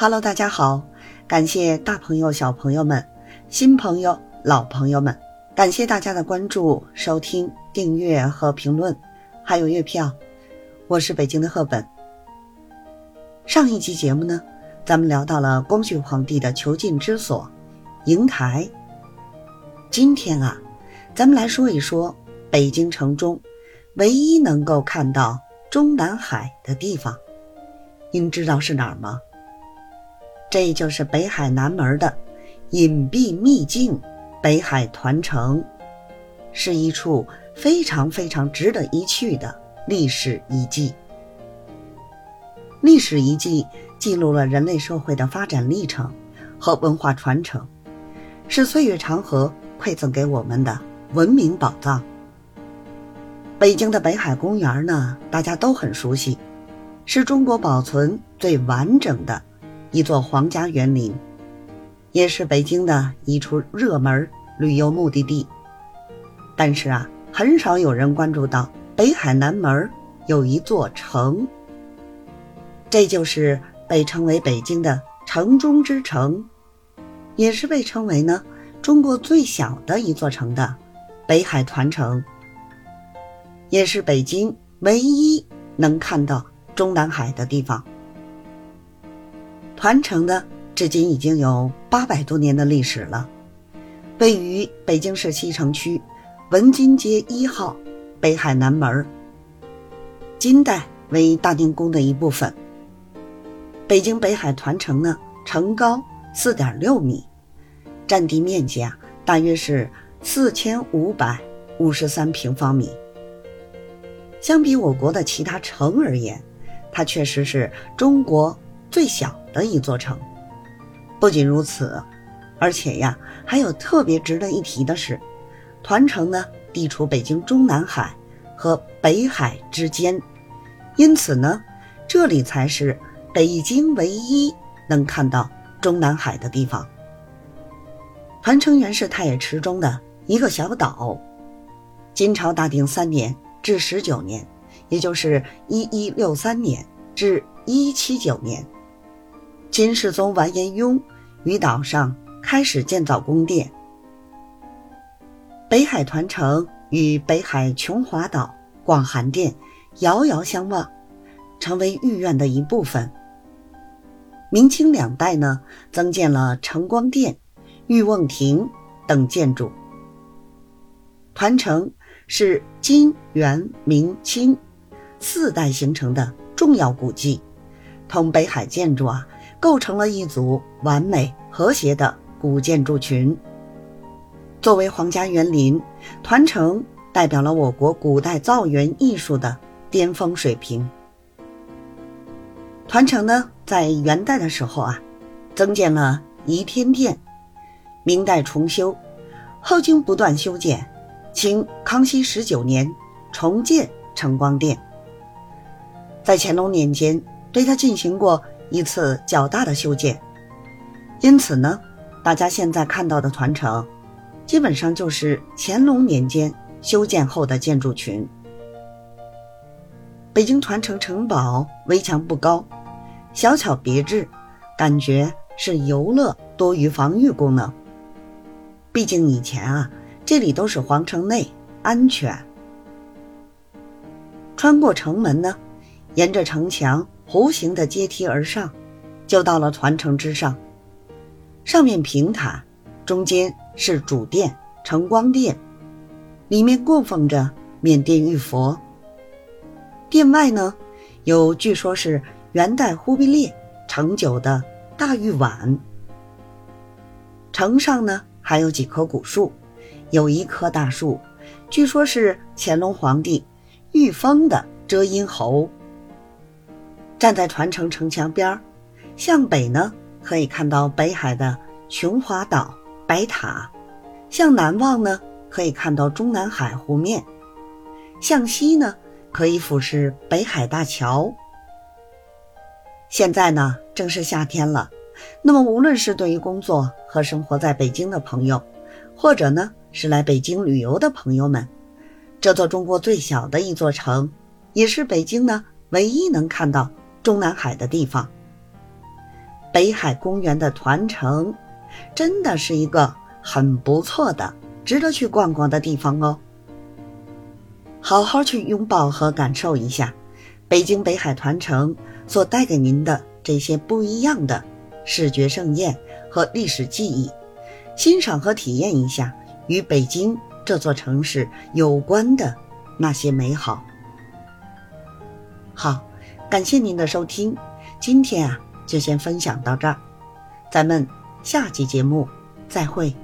Hello，大家好，感谢大朋友、小朋友们、新朋友、老朋友们，感谢大家的关注、收听、订阅和评论，还有月票。我是北京的赫本。上一集节目呢，咱们聊到了光绪皇帝的囚禁之所——瀛台。今天啊，咱们来说一说北京城中唯一能够看到中南海的地方。您知道是哪儿吗？这就是北海南门的隐蔽秘境——北海团城，是一处非常非常值得一去的历史遗迹。历史遗迹记录了人类社会的发展历程和文化传承，是岁月长河馈赠给我们的文明宝藏。北京的北海公园呢，大家都很熟悉，是中国保存最完整的。一座皇家园林，也是北京的一处热门旅游目的地。但是啊，很少有人关注到北海南门有一座城，这就是被称为北京的城中之城，也是被称为呢中国最小的一座城的北海团城，也是北京唯一能看到中南海的地方。团城呢，至今已经有八百多年的历史了，位于北京市西城区文津街一号北海南门，金代为大定宫的一部分。北京北海团城呢，城高四点六米，占地面积啊，大约是四千五百五十三平方米。相比我国的其他城而言，它确实是中国最小。的一座城。不仅如此，而且呀，还有特别值得一提的是，团城呢地处北京中南海和北海之间，因此呢，这里才是北京唯一能看到中南海的地方。团城原是太液池中的一个小岛。金朝大定三年至十九年，也就是一一六三年至一七九年。金世宗完颜雍于岛上开始建造宫殿，北海团城与北海琼华岛广寒殿遥遥相望，成为御苑的一部分。明清两代呢，增建了承光殿、御瓮亭等建筑。团城是金元明清四代形成的重要古迹，同北海建筑啊。构成了一组完美和谐的古建筑群。作为皇家园林，团城代表了我国古代造园艺术的巅峰水平。团城呢，在元代的时候啊，增建了仪天殿，明代重修，后经不断修建，清康熙十九年重建承光殿。在乾隆年间，对它进行过。一次较大的修建，因此呢，大家现在看到的团城，基本上就是乾隆年间修建后的建筑群。北京团城城堡围墙不高，小巧别致，感觉是游乐多于防御功能。毕竟以前啊，这里都是皇城内，安全。穿过城门呢，沿着城墙。弧形的阶梯而上，就到了团城之上。上面平坦，中间是主殿承光殿，里面供奉着缅甸玉佛。殿外呢，有据说是元代忽必烈盛酒的大玉碗。城上呢还有几棵古树，有一棵大树，据说是乾隆皇帝御封的遮阴侯。站在团城城墙边向北呢可以看到北海的琼华岛白塔；向南望呢可以看到中南海湖面；向西呢可以俯视北海大桥。现在呢正是夏天了，那么无论是对于工作和生活在北京的朋友，或者呢是来北京旅游的朋友们，这座中国最小的一座城，也是北京呢唯一能看到。中南海的地方，北海公园的团城，真的是一个很不错的、值得去逛逛的地方哦。好好去拥抱和感受一下北京北海团城所带给您的这些不一样的视觉盛宴和历史记忆，欣赏和体验一下与北京这座城市有关的那些美好。好，感谢您的收听，今天啊就先分享到这儿，咱们下期节目再会。